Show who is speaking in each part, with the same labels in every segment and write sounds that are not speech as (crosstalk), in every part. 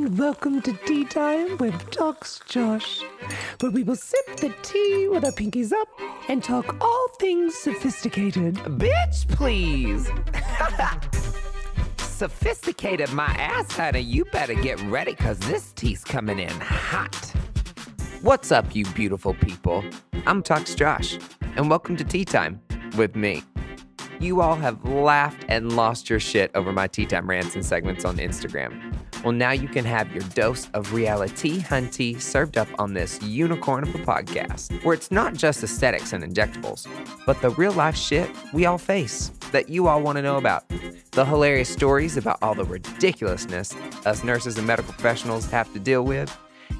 Speaker 1: and welcome to Tea Time with Talks Josh, where we will sip the tea with our pinkies up and talk all things sophisticated.
Speaker 2: Bitch, please. (laughs) Sophisticated my ass, honey. You better get ready because this tea's coming in hot. What's up, you beautiful people? I'm Talks Josh, and welcome to Tea Time with me. You all have laughed and lost your shit over my Tea Time rants and segments on Instagram. Well, now you can have your dose of reality hunty served up on this unicorn of a podcast, where it's not just aesthetics and injectables, but the real life shit we all face that you all want to know about. The hilarious stories about all the ridiculousness us nurses and medical professionals have to deal with,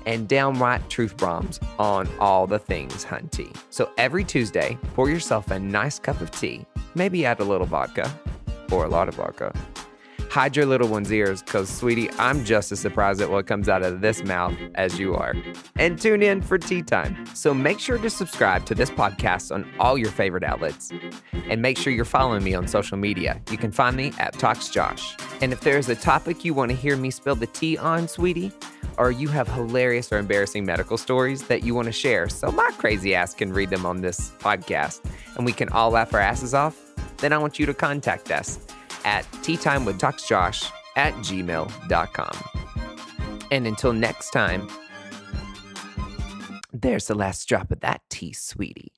Speaker 2: and downright truth bombs on all the things hunty. So every Tuesday, pour yourself a nice cup of tea, maybe add a little vodka or a lot of vodka. Hide your little one's ears because, sweetie, I'm just as surprised at what comes out of this mouth as you are. And tune in for tea time. So make sure to subscribe to this podcast on all your favorite outlets. And make sure you're following me on social media. You can find me at Talks Josh. And if there's a topic you want to hear me spill the tea on, sweetie, or you have hilarious or embarrassing medical stories that you want to share so my crazy ass can read them on this podcast and we can all laugh our asses off, then I want you to contact us at teatimewithtalksjosh at gmail.com. And until next time, there's the last drop of that tea, sweetie.